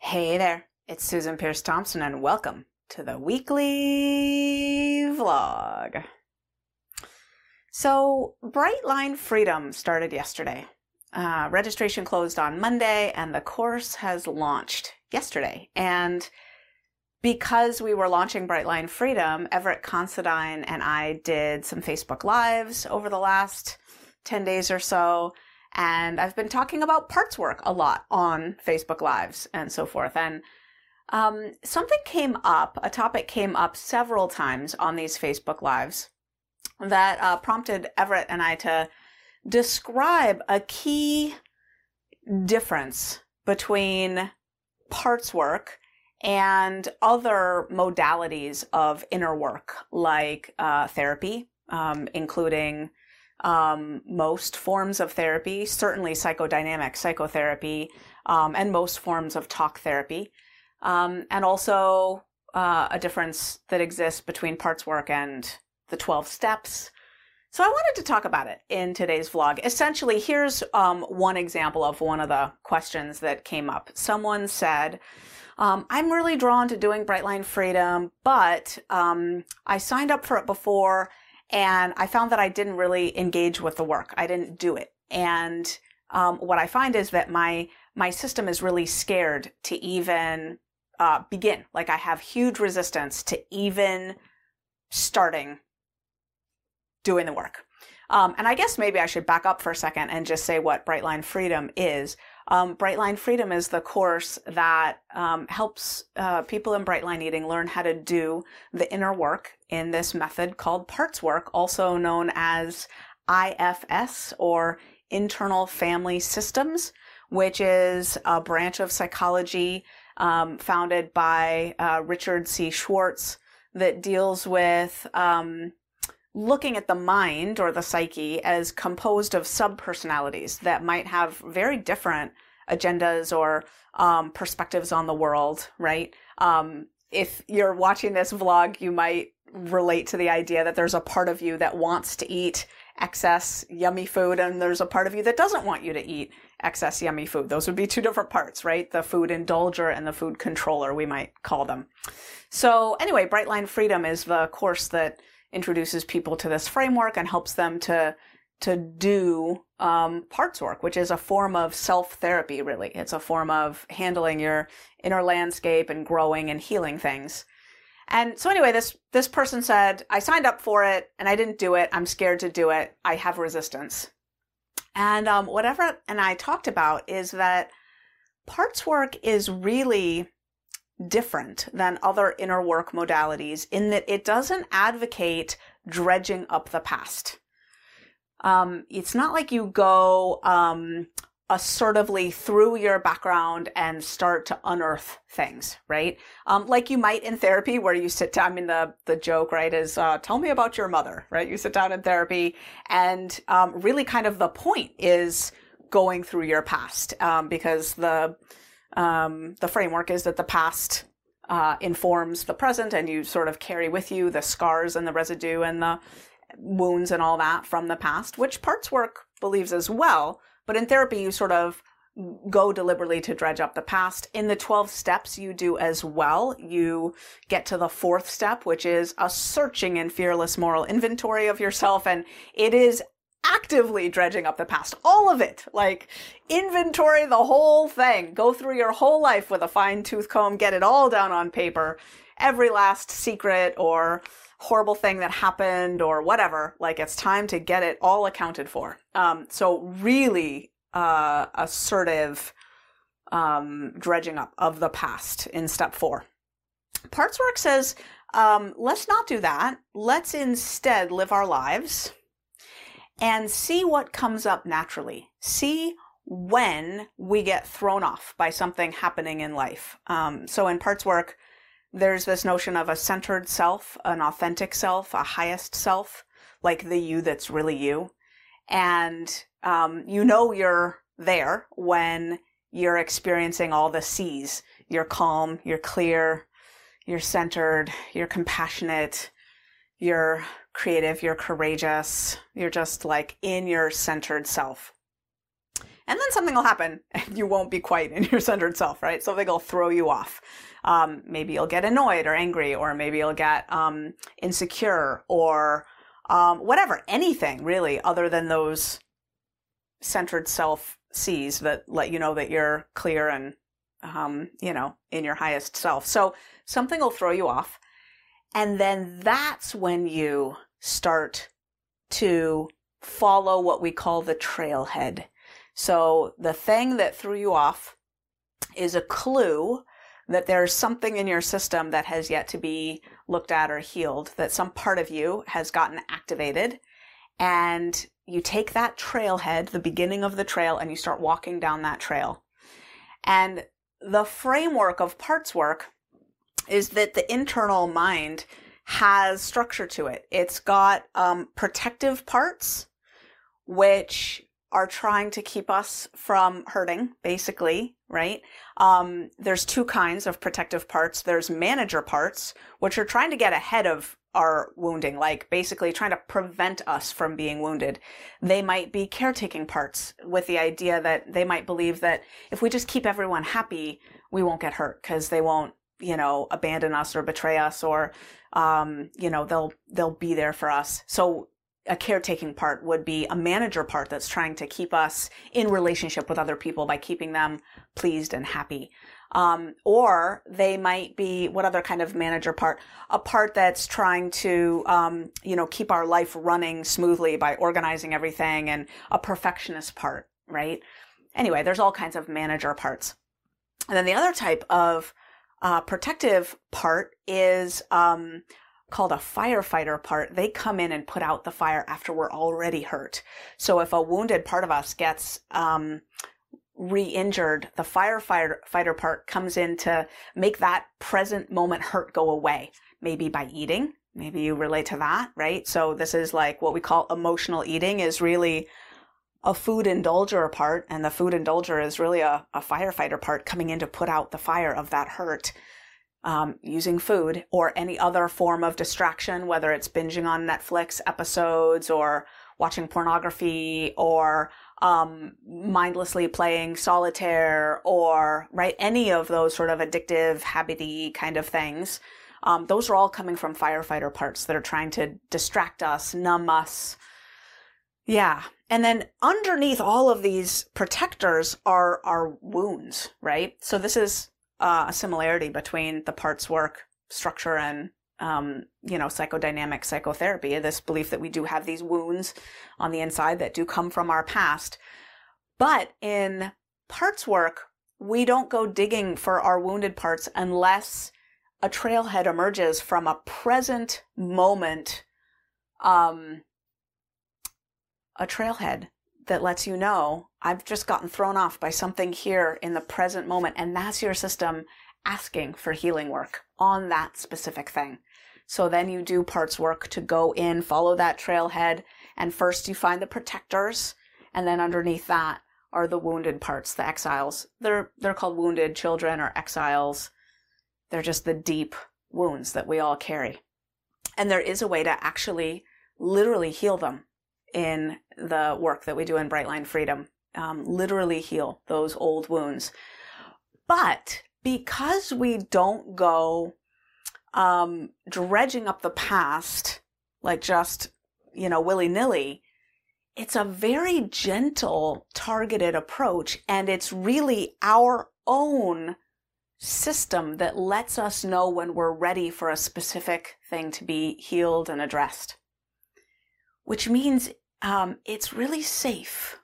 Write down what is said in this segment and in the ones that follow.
Hey there, it's Susan Peirce Thompson, and welcome to the weekly vlog. So, Brightline Freedom started yesterday. Uh, registration closed on Monday, and the course has launched yesterday. And because we were launching Brightline Freedom, Everett Considine and I did some Facebook Lives over the last 10 days or so and I've been talking about parts work a lot on Facebook Lives and so forth. And um, something came up, a topic came up several times on these Facebook Lives that uh, prompted Everett and I to describe a key difference between parts work and other modalities of inner work like uh, therapy, um, including um, most forms of therapy, certainly psychodynamic psychotherapy, um, and most forms of talk therapy, um, and also uh, a difference that exists between parts work and the 12 steps. So I wanted to talk about it in today's vlog. Essentially, here's um, one example of one of the questions that came up. Someone said, um, I'm really drawn to doing Brightline Freedom, but um, I signed up for it before and I found that I didn't really engage with the work. I didn't do it. And um, what I find is that my my system is really scared to even uh, begin. Like I have huge resistance to even starting doing the work. Um, and I guess maybe I should back up for a second and just say what Brightline Freedom is. Um, Brightline Freedom is the course that um, helps uh, people in Brightline Eating learn how to do the inner work in this method called parts work, also known as IFS or internal family systems, which is a branch of psychology um, founded by uh, Richard C. Schwartz that deals with um, looking at the mind or the psyche as composed of subpersonalities that might have very different agendas or um, perspectives on the world, right? Um, if you're watching this vlog, you might relate to the idea that there's a part of you that wants to eat excess yummy food and there's a part of you that doesn't want you to eat excess yummy food. Those would be two different parts, right? The food indulger and the food controller, we might call them. So anyway, Brightline Freedom is the course that introduces people to this framework and helps them to to do um, parts work, which is a form of self therapy. Really, it's a form of handling your inner landscape and growing and healing things. And so anyway, this this person said, I signed up for it and I didn't do it. I'm scared to do it. I have resistance. And um, whatever and I talked about is that parts work is really different than other inner work modalities in that it doesn't advocate dredging up the past. Um, it's not like you go um, assertively through your background and start to unearth things, right? Um, like you might in therapy, where you sit down. I mean, the the joke, right, is uh, tell me about your mother, right? You sit down in therapy, and um, really, kind of the point is going through your past, um, because the um, the framework is that the past uh, informs the present, and you sort of carry with you the scars and the residue and the wounds and all that from the past, which parts work believes as well. But in therapy, you sort of go deliberately to dredge up the past. In the 12 steps, you do as well. You get to the fourth step, which is a searching and fearless moral inventory of yourself. And it is actively dredging up the past. All of it. Like, inventory the whole thing. Go through your whole life with a fine tooth comb, get it all down on paper. Every last secret or horrible thing that happened or whatever. Like, it's time to get it all accounted for. Um, so really, uh, assertive, um, dredging up of the past in step four. Parts work says, um, let's not do that. Let's instead live our lives and see what comes up naturally. See when we get thrown off by something happening in life. Um, so in parts work, there's this notion of a centered self, an authentic self, a highest self, like the you that's really you. And um, you know you're there when you're experiencing all the C's. You're calm, you're clear, you're centered, you're compassionate, you're creative, you're courageous, you're just like in your centered self. And then something will happen and you won't be quite in your centered self, right? Something will throw you off. Um, maybe you'll get annoyed or angry, or maybe you'll get um, insecure or um, whatever, anything really, other than those centered self C's that let you know that you're clear and, um, you know, in your highest self. So something will throw you off. And then that's when you start to follow what we call the trailhead. So the thing that threw you off is a clue that there's something in your system that has yet to be looked at or healed, that some part of you has gotten activated. And you take that trailhead, the beginning of the trail, and you start walking down that trail. And the framework of parts work is that the internal mind has structure to it. It's got um, protective parts, which are trying to keep us from hurting, basically, right? Um, there's two kinds of protective parts. There's manager parts, which are trying to get ahead of our wounding, like basically trying to prevent us from being wounded. They might be caretaking parts with the idea that they might believe that if we just keep everyone happy, we won't get hurt because they won't, you know, abandon us or betray us or, um, you know, they'll, they'll be there for us. So a caretaking part would be a manager part that's trying to keep us in relationship with other people by keeping them pleased and happy. Um, or they might be what other kind of manager part? A part that's trying to, um, you know, keep our life running smoothly by organizing everything and a perfectionist part, right? Anyway, there's all kinds of manager parts. And then the other type of uh, protective part is um, called a firefighter part, they come in and put out the fire after we're already hurt. So if a wounded part of us gets um, re-injured, the firefighter fighter part comes in to make that present moment hurt go away. Maybe by eating. Maybe you relate to that, right? So this is like what we call emotional eating is really a food indulger part, and the food indulger is really a, a firefighter part coming in to put out the fire of that hurt um, using food or any other form of distraction, whether it's binging on Netflix episodes or watching pornography or um, mindlessly playing solitaire or right any of those sort of addictive, habity kind of things. Um, those are all coming from firefighter parts that are trying to distract us, numb us. Yeah. And then underneath all of these protectors are our wounds, right? So this is uh, a similarity between the parts work structure and um, you know psychodynamic psychotherapy this belief that we do have these wounds on the inside that do come from our past. But in parts work we don't go digging for our wounded parts unless a trailhead emerges from a present moment um, a trailhead that lets you know I've just gotten thrown off by something here in the present moment. And that's your system asking for healing work on that specific thing. So then you do parts work to go in, follow that trailhead. And first you find the protectors. And then underneath that are the wounded parts, the exiles. They're, they're called wounded children or exiles. They're just the deep wounds that we all carry. And there is a way to actually literally heal them in the work that we do in Brightline Freedom, um, literally heal those old wounds. But because we don't go um, dredging up the past like just, you know, willy nilly, it's a very gentle, targeted approach. And it's really our own system that lets us know when we're ready for a specific thing to be healed and addressed which means um, it's really safe.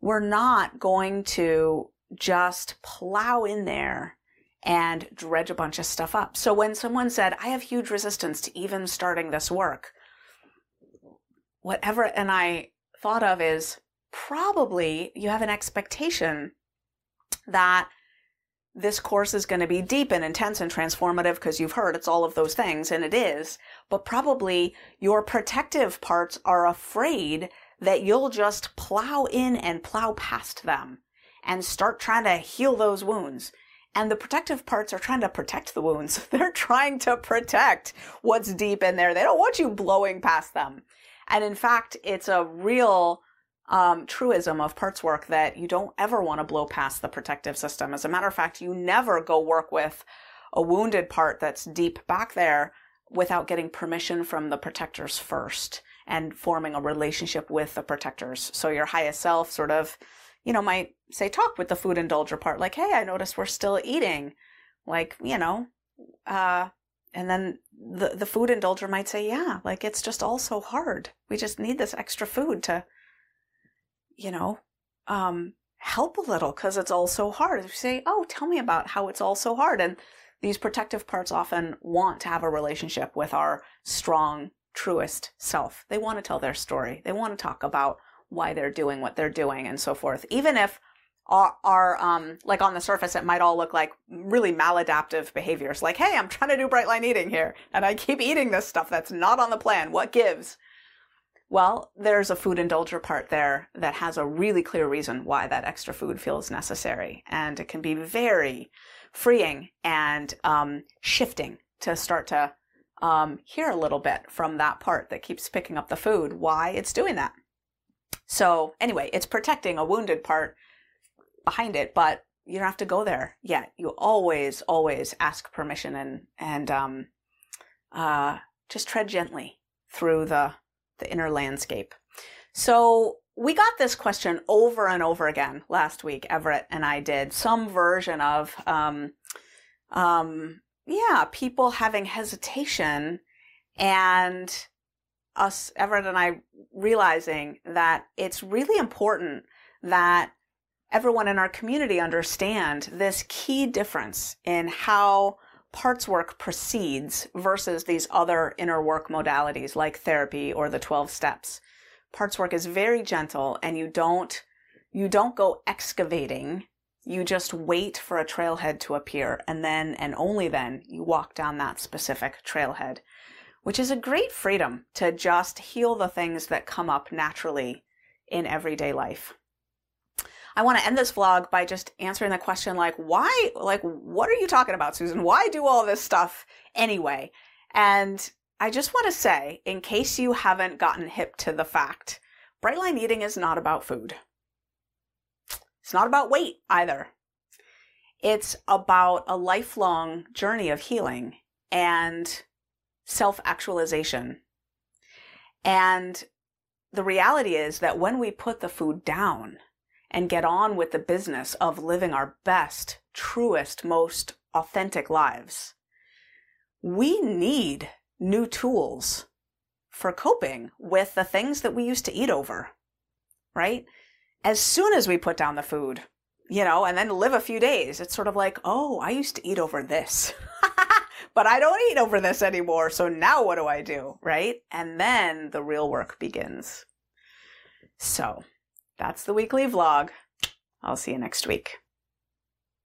We're not going to just plow in there and dredge a bunch of stuff up. So when someone said, I have huge resistance to even starting this work, whatever, and I thought of is probably you have an expectation that this course is going to be deep and intense and transformative because you've heard it's all of those things, and it is. But probably your protective parts are afraid that you'll just plow in and plow past them and start trying to heal those wounds. And the protective parts are trying to protect the wounds. They're trying to protect what's deep in there. They don't want you blowing past them. And in fact, it's a real um, truism of parts work that you don't ever want to blow past the protective system. As a matter of fact, you never go work with a wounded part that's deep back there without getting permission from the protectors first and forming a relationship with the protectors. So your highest self sort of, you know, might say, talk with the food indulger part, like, hey, I noticed we're still eating. Like, you know, uh, and then the, the food indulger might say, yeah, like it's just all so hard. We just need this extra food to, you know, um, help a little because it's all so hard. You say, oh, tell me about how it's all so hard. And these protective parts often want to have a relationship with our strong, truest self. They want to tell their story. They want to talk about why they're doing what they're doing and so forth. Even if our, our um, like on the surface, it might all look like really maladaptive behaviors. Like, hey, I'm trying to do bright line eating here, and I keep eating this stuff that's not on the plan. What gives? Well, there's a food indulger part there that has a really clear reason why that extra food feels necessary. And it can be very freeing and um, shifting to start to um, hear a little bit from that part that keeps picking up the food, why it's doing that. So, anyway, it's protecting a wounded part behind it, but you don't have to go there yet. You always, always ask permission and, and um, uh, just tread gently through the the inner landscape. So we got this question over and over again last week. Everett and I did some version of, um, um, yeah, people having hesitation and us, Everett and I, realizing that it's really important that everyone in our community understand this key difference in how parts work proceeds versus these other inner work modalities like therapy or the 12 steps. Parts work is very gentle and you don't, you don't go excavating. You just wait for a trailhead to appear and then, and only then, you walk down that specific trailhead, which is a great freedom to just heal the things that come up naturally in everyday life. I want to end this vlog by just answering the question like, why, like, what are you talking about, Susan? Why do all this stuff anyway? And I just want to say, in case you haven't gotten hip to the fact, bright line eating is not about food. It's not about weight either. It's about a lifelong journey of healing and self actualization. And the reality is that when we put the food down, and get on with the business of living our best, truest, most authentic lives. We need new tools for coping with the things that we used to eat over, right? As soon as we put down the food, you know, and then live a few days, it's sort of like, oh, I used to eat over this, but I don't eat over this anymore. So now what do I do? Right? And then the real work begins. So that's the weekly vlog. I'll see you next week.